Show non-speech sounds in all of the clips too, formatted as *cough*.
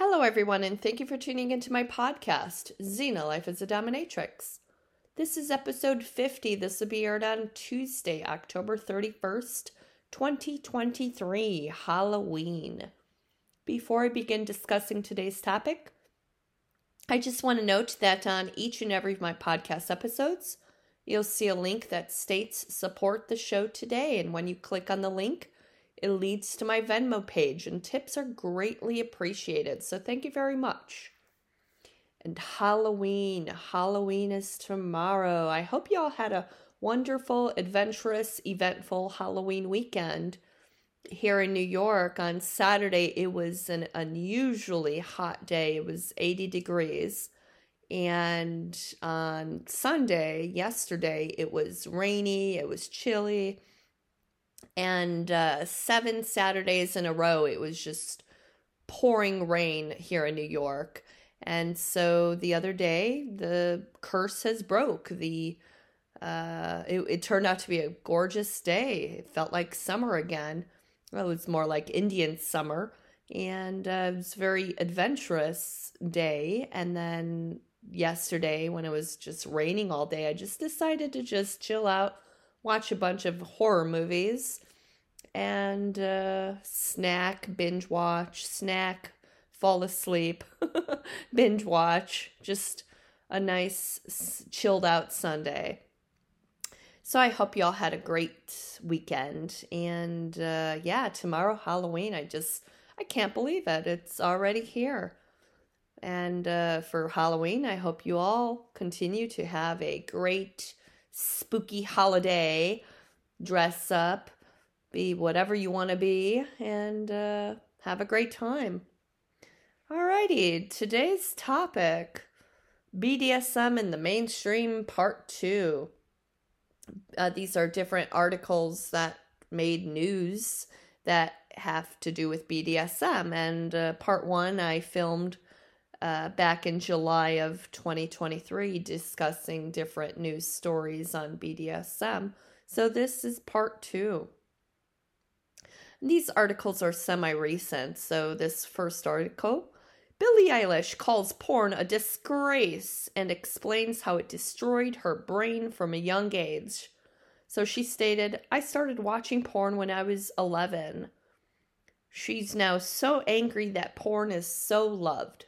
Hello, everyone, and thank you for tuning into my podcast, Xena Life as a Dominatrix. This is episode 50. This will be aired on Tuesday, October 31st, 2023, Halloween. Before I begin discussing today's topic, I just want to note that on each and every of my podcast episodes, you'll see a link that states support the show today. And when you click on the link, it leads to my Venmo page, and tips are greatly appreciated. So thank you very much. And Halloween. Halloween is tomorrow. I hope you all had a wonderful, adventurous, eventful Halloween weekend. Here in New York on Saturday, it was an unusually hot day. It was 80 degrees. And on Sunday, yesterday, it was rainy, it was chilly and uh, seven Saturdays in a row, it was just pouring rain here in New York. And so the other day, the curse has broke. The uh, it, it turned out to be a gorgeous day. It felt like summer again. Well, it's more like Indian summer, and uh, it was a very adventurous day. And then yesterday, when it was just raining all day, I just decided to just chill out, watch a bunch of horror movies and uh, snack, binge watch, snack, fall asleep, *laughs* binge watch, just a nice chilled out Sunday. So I hope y'all had a great weekend. And uh, yeah, tomorrow Halloween. I just I can't believe it. It's already here. And uh, for Halloween, I hope you all continue to have a great spooky holiday. Dress up, be whatever you want to be, and uh, have a great time. Alrighty, today's topic BDSM in the mainstream part two. Uh, these are different articles that made news that have to do with BDSM. And uh, part one, I filmed uh, back in July of 2023 discussing different news stories on BDSM. So this is part two. These articles are semi recent, so this first article Billie Eilish calls porn a disgrace and explains how it destroyed her brain from a young age. So she stated, I started watching porn when I was 11. She's now so angry that porn is so loved.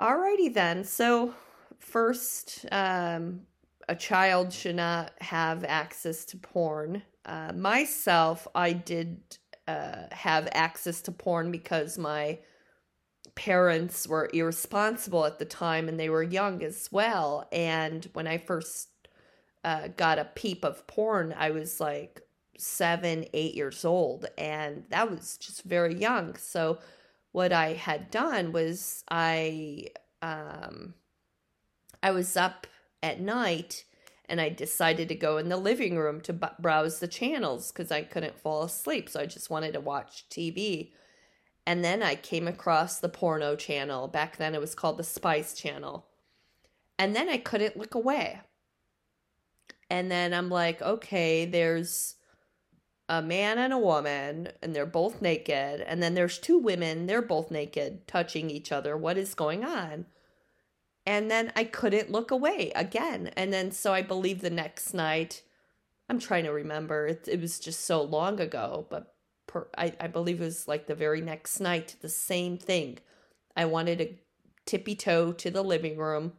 Alrighty then. So, first, um, a child should not have access to porn. Uh, myself, I did uh, have access to porn because my parents were irresponsible at the time and they were young as well. And when I first uh, got a peep of porn, I was like seven, eight years old, and that was just very young. So, what I had done was I um, I was up at night and I decided to go in the living room to b- browse the channels because I couldn't fall asleep. So I just wanted to watch TV. And then I came across the porno channel. Back then it was called the Spice Channel. And then I couldn't look away. And then I'm like, okay, there's a man and a woman, and they're both naked. And then there's two women, they're both naked, touching each other. What is going on? and then I couldn't look away again. And then so I believe the next night, I'm trying to remember. It, it was just so long ago, but per, I, I believe it was like the very next night, the same thing. I wanted to tippy toe to the living room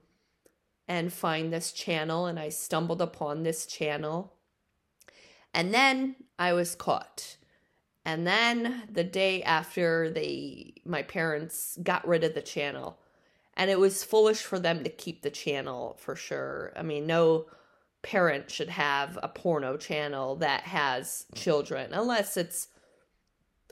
and find this channel, and I stumbled upon this channel. And then I was caught. And then the day after they my parents got rid of the channel and it was foolish for them to keep the channel for sure. I mean, no parent should have a porno channel that has children unless it's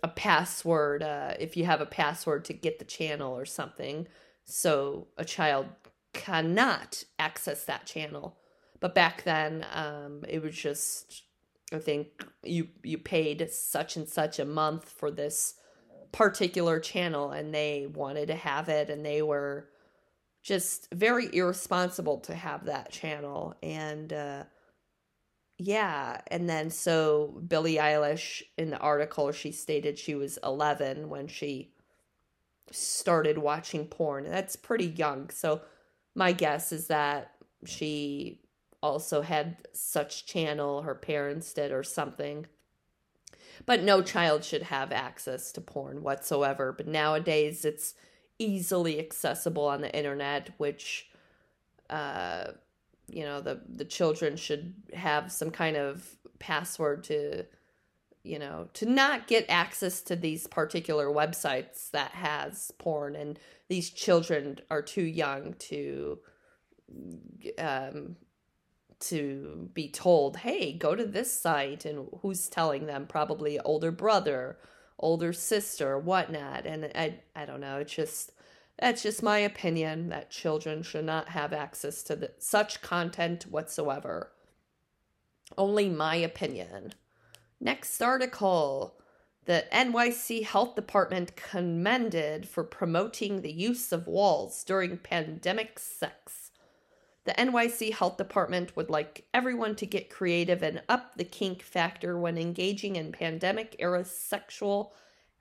a password uh, if you have a password to get the channel or something so a child cannot access that channel but back then um, it was just i think you you paid such and such a month for this particular channel and they wanted to have it and they were just very irresponsible to have that channel and uh yeah and then so billie eilish in the article she stated she was 11 when she started watching porn. That's pretty young. So my guess is that she also had such channel, her parents did or something. But no child should have access to porn whatsoever. But nowadays it's easily accessible on the internet, which uh you know the the children should have some kind of password to you know to not get access to these particular websites that has porn and these children are too young to um to be told hey go to this site and who's telling them probably older brother older sister whatnot and i i don't know it's just that's just my opinion that children should not have access to the, such content whatsoever only my opinion Next article. The NYC Health Department commended for promoting the use of walls during pandemic sex. The NYC Health Department would like everyone to get creative and up the kink factor when engaging in pandemic era sexual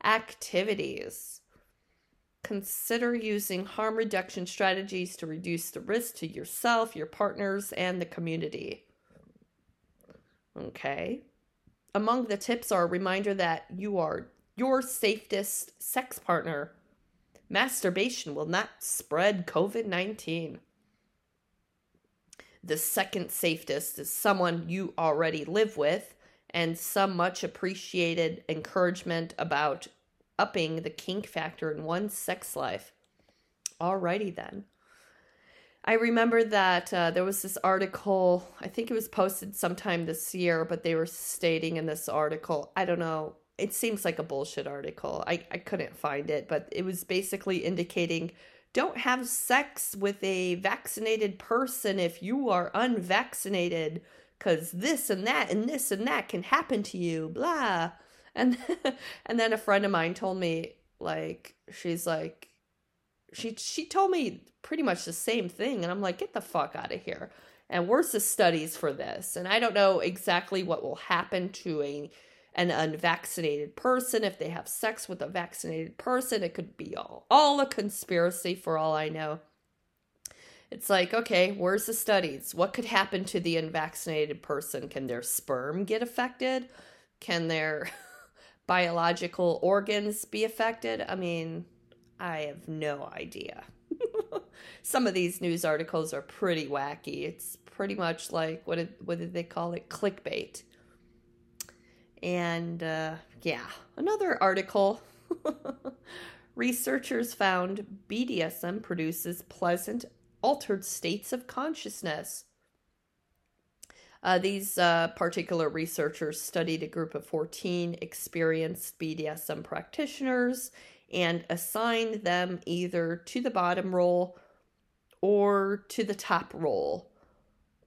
activities. Consider using harm reduction strategies to reduce the risk to yourself, your partners, and the community. Okay. Among the tips are a reminder that you are your safest sex partner. Masturbation will not spread COVID 19. The second safest is someone you already live with, and some much appreciated encouragement about upping the kink factor in one's sex life. Alrighty then. I remember that uh, there was this article, I think it was posted sometime this year, but they were stating in this article, I don't know, it seems like a bullshit article. I, I couldn't find it, but it was basically indicating don't have sex with a vaccinated person if you are unvaccinated, because this and that and this and that can happen to you, blah. And, *laughs* and then a friend of mine told me, like, she's like, she she told me pretty much the same thing and i'm like get the fuck out of here and where's the studies for this and i don't know exactly what will happen to a an unvaccinated person if they have sex with a vaccinated person it could be all all a conspiracy for all i know it's like okay where's the studies what could happen to the unvaccinated person can their sperm get affected can their *laughs* biological organs be affected i mean I have no idea. *laughs* Some of these news articles are pretty wacky. It's pretty much like what did what did they call it? Clickbait. And uh, yeah, another article. *laughs* Researchers found BDSM produces pleasant, altered states of consciousness. Uh, these uh, particular researchers studied a group of 14 experienced BDSM practitioners and assigned them either to the bottom role or to the top role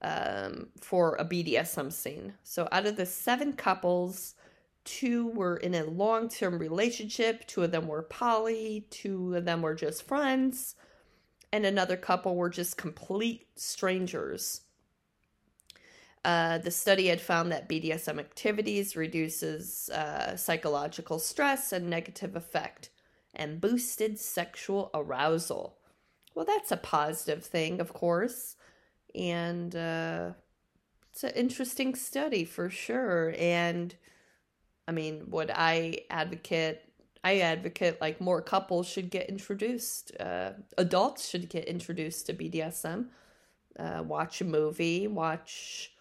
um, for a BDSM scene. So out of the seven couples, two were in a long term relationship, two of them were poly, two of them were just friends, and another couple were just complete strangers. Uh, the study had found that BDSM activities reduces uh, psychological stress and negative effect and boosted sexual arousal. Well, that's a positive thing, of course. And uh, it's an interesting study for sure. And I mean, would I advocate? I advocate like more couples should get introduced. Uh, adults should get introduced to BDSM. Uh, watch a movie, watch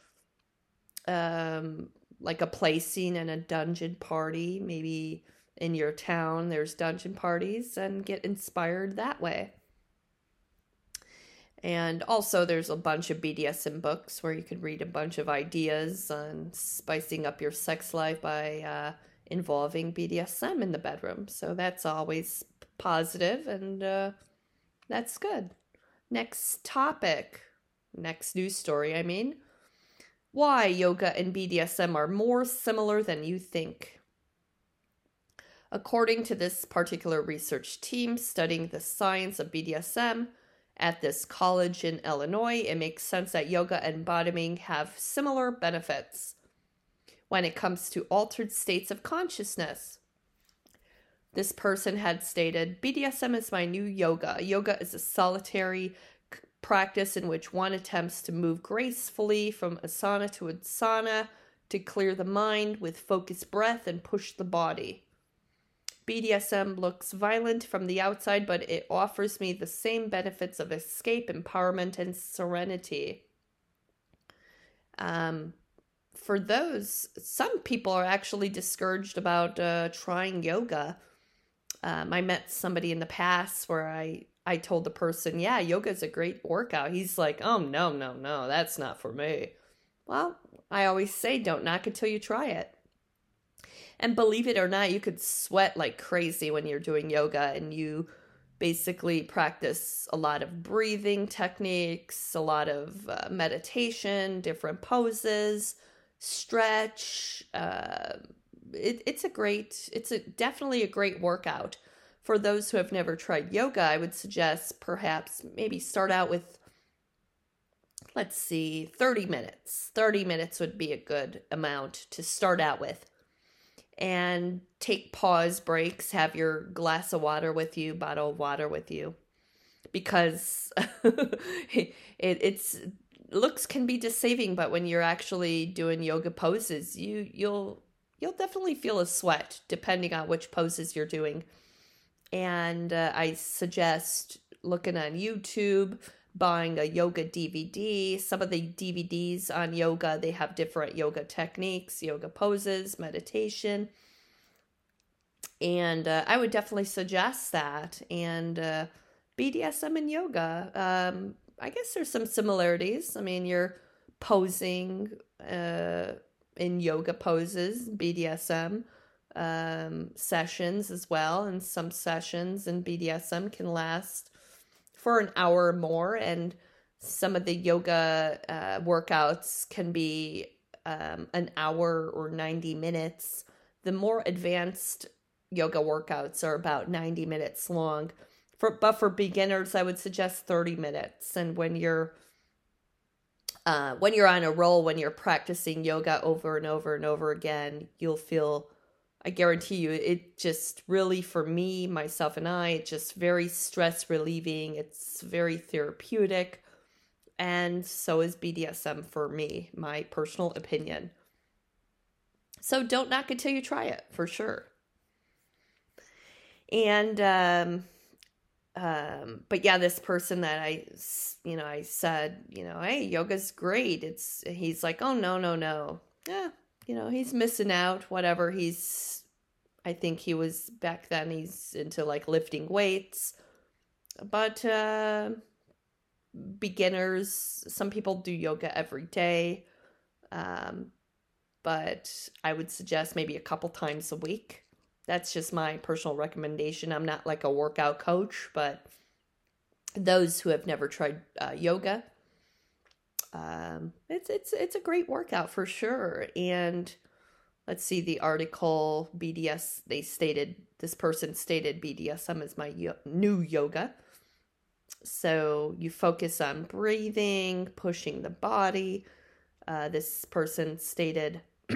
um, like a play scene and a dungeon party, maybe in your town there's dungeon parties and get inspired that way. And also, there's a bunch of BDSM books where you can read a bunch of ideas on spicing up your sex life by uh, involving BDSM in the bedroom. So that's always positive and uh, that's good. Next topic, next news story, I mean. Why yoga and BDSM are more similar than you think. According to this particular research team studying the science of BDSM at this college in Illinois, it makes sense that yoga and bottoming have similar benefits when it comes to altered states of consciousness. this person had stated BDSM is my new yoga. Yoga is a solitary practice in which one attempts to move gracefully from asana to asana to clear the mind with focused breath and push the body. BDSM looks violent from the outside, but it offers me the same benefits of escape, empowerment, and serenity. Um, for those, some people are actually discouraged about uh, trying yoga. Um, I met somebody in the past where I I told the person, "Yeah, yoga is a great workout." He's like, "Oh no, no, no, that's not for me." Well, I always say, don't knock until you try it. And believe it or not, you could sweat like crazy when you're doing yoga and you basically practice a lot of breathing techniques, a lot of uh, meditation, different poses, stretch. Uh, it, it's a great, it's a definitely a great workout. For those who have never tried yoga, I would suggest perhaps maybe start out with, let's see, 30 minutes. 30 minutes would be a good amount to start out with and take pause breaks, have your glass of water with you, bottle of water with you. Because *laughs* it, it's looks can be deceiving, but when you're actually doing yoga poses, you you'll you'll definitely feel a sweat depending on which poses you're doing. And uh, I suggest looking on YouTube, buying a yoga DVD. Some of the DVDs on yoga, they have different yoga techniques, yoga poses, meditation. And uh, I would definitely suggest that. And uh, BDSM and yoga, um, I guess there's some similarities. I mean, you're posing uh, in yoga poses, BDSM um, sessions as well. And some sessions in BDSM can last for an hour or more, and some of the yoga uh, workouts can be um, an hour or 90 minutes. The more advanced yoga workouts are about 90 minutes long. For, but for beginners, I would suggest 30 minutes. And when you're uh, when you're on a roll, when you're practicing yoga over and over and over again, you'll feel I guarantee you, it just really, for me, myself, and I, it's just very stress relieving. It's very therapeutic. And so is BDSM for me, my personal opinion. So don't knock until you try it, for sure. And, um, um, but yeah, this person that I, you know, I said, you know, hey, yoga's great. It's, he's like, oh, no, no, no. Yeah, you know, he's missing out, whatever. He's, I think he was back then, he's into like lifting weights. But uh, beginners, some people do yoga every day. Um, but I would suggest maybe a couple times a week. That's just my personal recommendation. I'm not like a workout coach, but those who have never tried uh, yoga, um, it's it's it's a great workout for sure. And let's see the article BDS. They stated this person stated BDSM is my yo- new yoga. So you focus on breathing, pushing the body. Uh, this person stated *clears throat*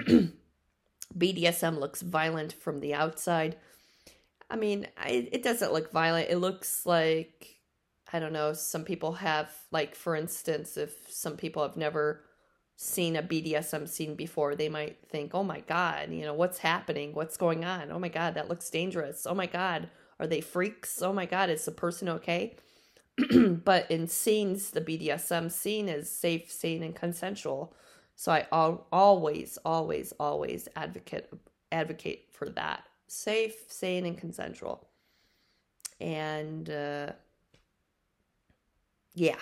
BDSM looks violent from the outside. I mean, I, it doesn't look violent. It looks like I don't know. Some people have, like, for instance, if some people have never seen a BDSM scene before, they might think, oh my God, you know, what's happening? What's going on? Oh my God, that looks dangerous. Oh my God, are they freaks? Oh my God, is the person okay? *clears throat* but in scenes, the BDSM scene is safe, sane, and consensual. So I al- always, always, always advocate advocate for that safe, sane, and consensual. And uh, yeah,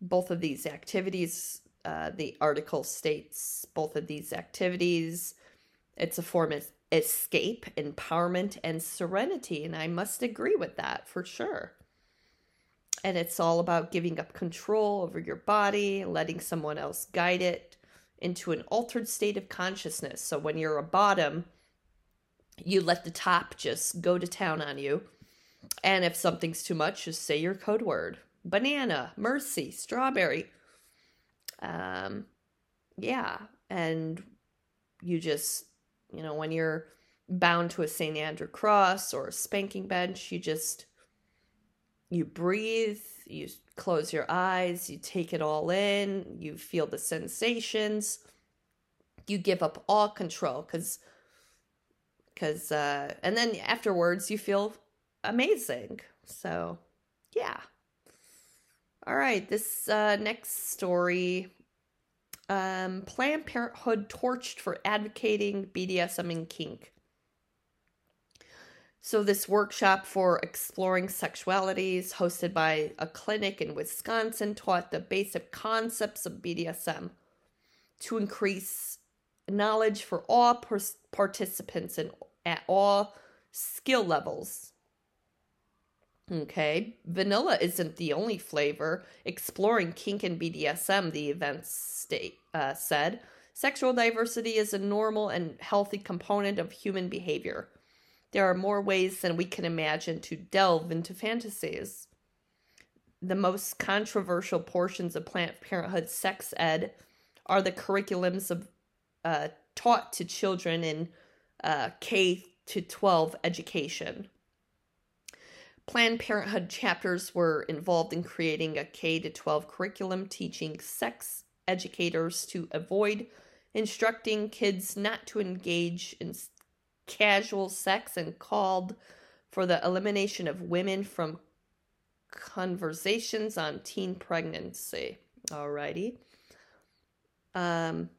both of these activities, uh, the article states both of these activities. It's a form of escape, empowerment, and serenity. And I must agree with that for sure. And it's all about giving up control over your body, letting someone else guide it into an altered state of consciousness. So when you're a bottom, you let the top just go to town on you. And if something's too much, just say your code word banana, mercy, strawberry. Um, yeah. And you just, you know, when you're bound to a St. Andrew cross or a spanking bench. You just you breathe, you close your eyes, you take it all in, you feel the sensations. You give up all control cuz cuz uh and then afterwards you feel amazing. So, yeah. All right, this uh, next story um, Planned Parenthood torched for advocating BDSM and kink. So, this workshop for exploring sexualities, hosted by a clinic in Wisconsin, taught the basic concepts of BDSM to increase knowledge for all participants and at all skill levels. Okay, vanilla isn't the only flavor. Exploring kink and BDSM, the event state uh, said. Sexual diversity is a normal and healthy component of human behavior. There are more ways than we can imagine to delve into fantasies. The most controversial portions of Planned Parenthood sex ed are the curriculums of uh, taught to children in uh, K to 12 education. Planned Parenthood chapters were involved in creating a K 12 curriculum teaching sex educators to avoid instructing kids not to engage in casual sex and called for the elimination of women from conversations on teen pregnancy. Alrighty. Um,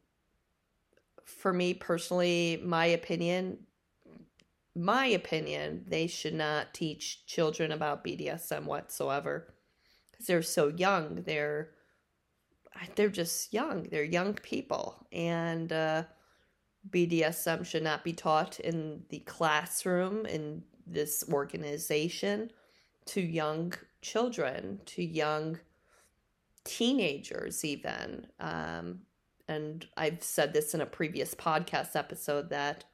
for me personally, my opinion, my opinion, they should not teach children about BDSM whatsoever because they're so young. They're they're just young. They're young people, and uh, BDSM should not be taught in the classroom in this organization to young children, to young teenagers, even. Um, and I've said this in a previous podcast episode that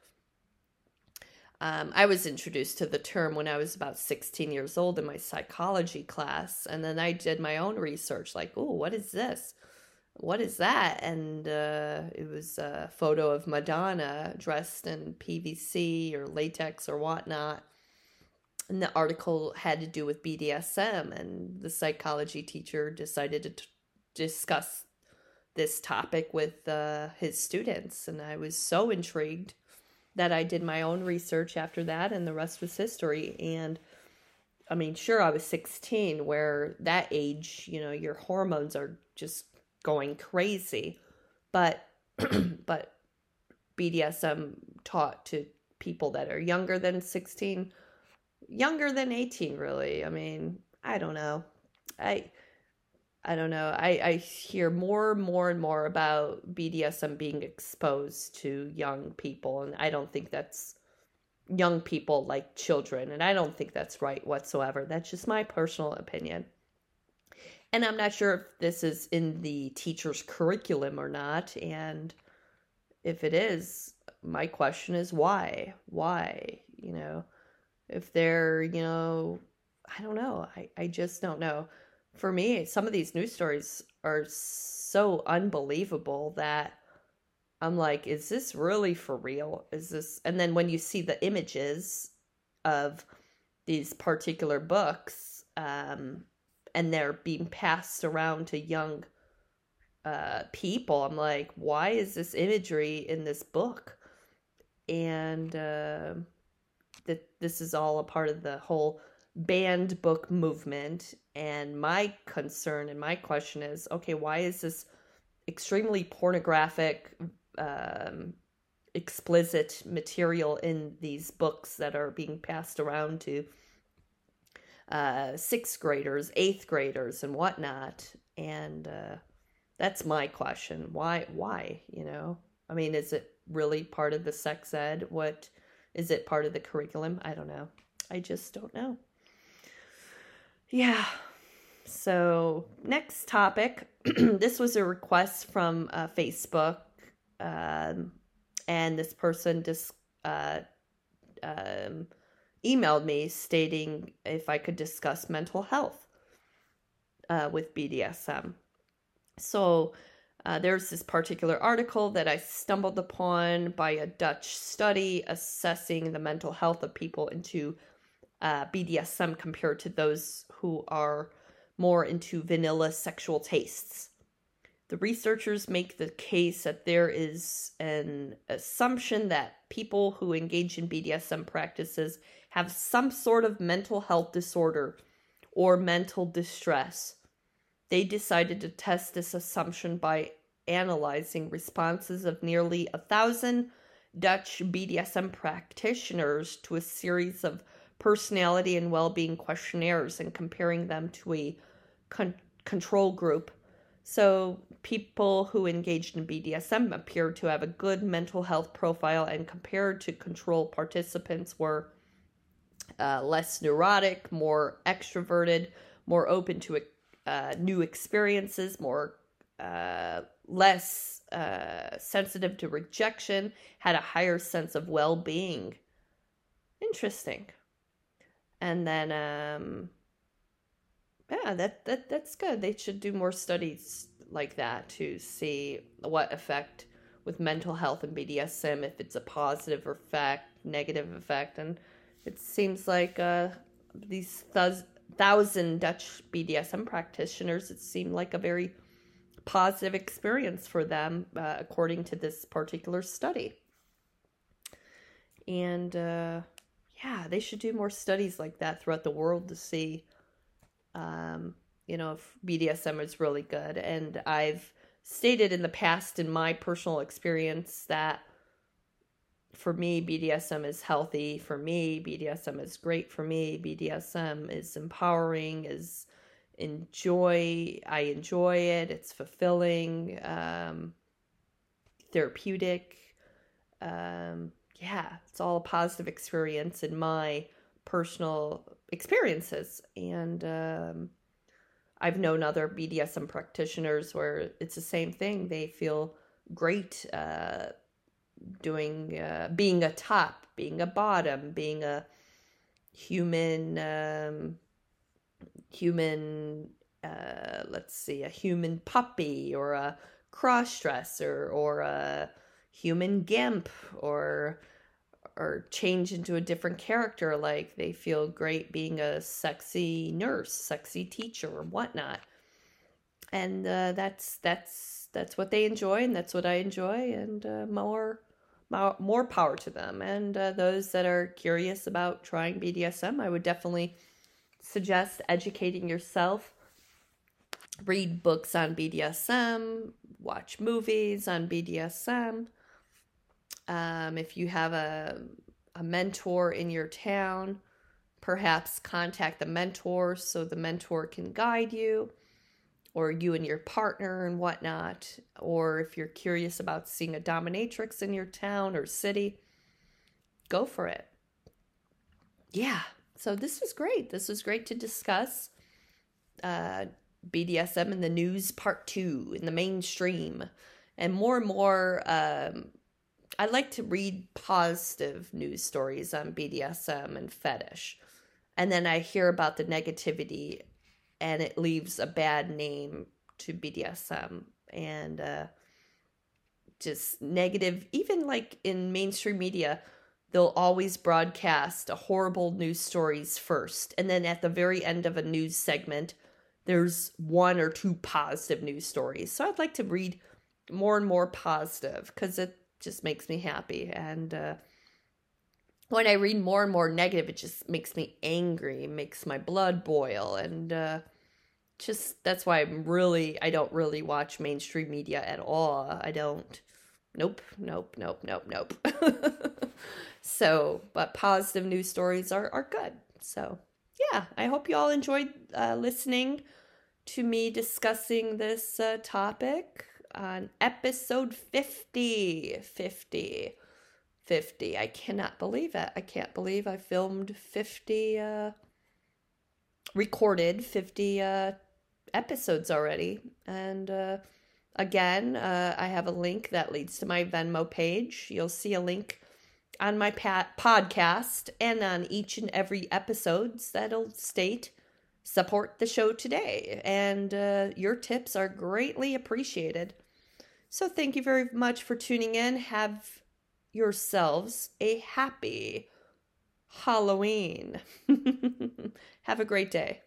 um, I was introduced to the term when I was about 16 years old in my psychology class. And then I did my own research like, oh, what is this? What is that? And uh, it was a photo of Madonna dressed in PVC or latex or whatnot. And the article had to do with BDSM. And the psychology teacher decided to t- discuss this topic with uh, his students. And I was so intrigued that I did my own research after that, and the rest was history. And I mean, sure, I was 16, where that age, you know, your hormones are just going crazy. But, *clears throat* but BDSM taught to people that are younger than 16, younger than 18, really. I mean, I don't know. I, I don't know. I, I hear more, more, and more about BDSM being exposed to young people, and I don't think that's young people like children, and I don't think that's right whatsoever. That's just my personal opinion. And I'm not sure if this is in the teacher's curriculum or not, and if it is, my question is why? Why? You know, if they're, you know, I don't know. I, I just don't know for me, some of these news stories are so unbelievable that I'm like, is this really for real? Is this? And then when you see the images of these particular books, um, and they're being passed around to young uh, people, I'm like, why is this imagery in this book? And uh, that this is all a part of the whole banned book movement. And my concern and my question is okay, why is this extremely pornographic, um, explicit material in these books that are being passed around to uh, sixth graders, eighth graders, and whatnot? And uh, that's my question. Why? Why? You know, I mean, is it really part of the sex ed? What is it part of the curriculum? I don't know. I just don't know. Yeah. So, next topic. *clears throat* this was a request from uh, Facebook, um, and this person just uh, um, emailed me stating if I could discuss mental health uh, with BDSM. So, Uh, there's this particular article that I stumbled upon by a Dutch study assessing the mental health of people into uh, BDSM compared to those who are more into vanilla sexual tastes. The researchers make the case that there is an assumption that people who engage in BDSM practices have some sort of mental health disorder or mental distress. They decided to test this assumption by analyzing responses of nearly a thousand Dutch BDSM practitioners to a series of personality and well being questionnaires and comparing them to a con- control group. So, people who engaged in BDSM appeared to have a good mental health profile, and compared to control participants, were uh, less neurotic, more extroverted, more open to uh, new experiences, more uh, less uh, sensitive to rejection, had a higher sense of well being. Interesting. And then, um, yeah, that, that that's good. They should do more studies like that to see what effect with mental health and BDSM, if it's a positive effect, negative effect, and it seems like uh, these th- thousand Dutch BDSM practitioners, it seemed like a very positive experience for them, uh, according to this particular study. And uh, yeah, they should do more studies like that throughout the world to see, um, you know, if BDSM is really good. And I've stated in the past, in my personal experience, that for me, BDSM is healthy. For me, BDSM is great. For me, BDSM is empowering, is enjoy i enjoy it it's fulfilling um therapeutic um yeah it's all a positive experience in my personal experiences. And um i've known other bdsm practitioners where it's the same thing. They feel great uh doing uh being a top being a bottom being a human um human uh, let's see a human puppy or a cross dresser or a human gimp or or change into a different character like they feel great being a sexy nurse sexy teacher or whatnot and uh, that's that's that's what they enjoy and that's what i enjoy and uh, more more power to them and uh, those that are curious about trying bdsm i would definitely suggest educating yourself. Read books on BDSM, watch movies on BDSM. Um, if you have a, a mentor in your town, perhaps contact the mentor so the mentor can guide you, or you and your partner and whatnot. Or if you're curious about seeing a dominatrix in your town or city, go for it. Yeah, so this was great. This was great to discuss. Uh, BDSM in the news part two in the mainstream. And more and more, um, I like to read positive news stories on BDSM and fetish. And then I hear about the negativity and it leaves a bad name to BDSM and uh, just negative, even like in mainstream media they'll always broadcast a horrible news stories first. And then at the very end of a news segment there's one or two positive news stories. So i'd like to read more and more positive because it just makes me happy. And uh, when i read more and more negative it just makes me angry makes my blood boil. And uh, just that's why i'm really i don't really watch mainstream media at all. I don't nope nope nope nope nope. *laughs* So, but positive news stories are, are good. So, yeah, I hope you all enjoyed uh, listening to me discussing this uh, topic on episode 50. 50. 50. I cannot believe it. I can't believe I filmed 50, uh, recorded 50 uh, episodes already. And uh, again, uh, I have a link that leads to my Venmo page. You'll see a link on my pat- podcast and on each and every episodes that'll state support the show today and uh, your tips are greatly appreciated So thank you very much for tuning in. Have yourselves a happy Halloween. *laughs* Have a great day.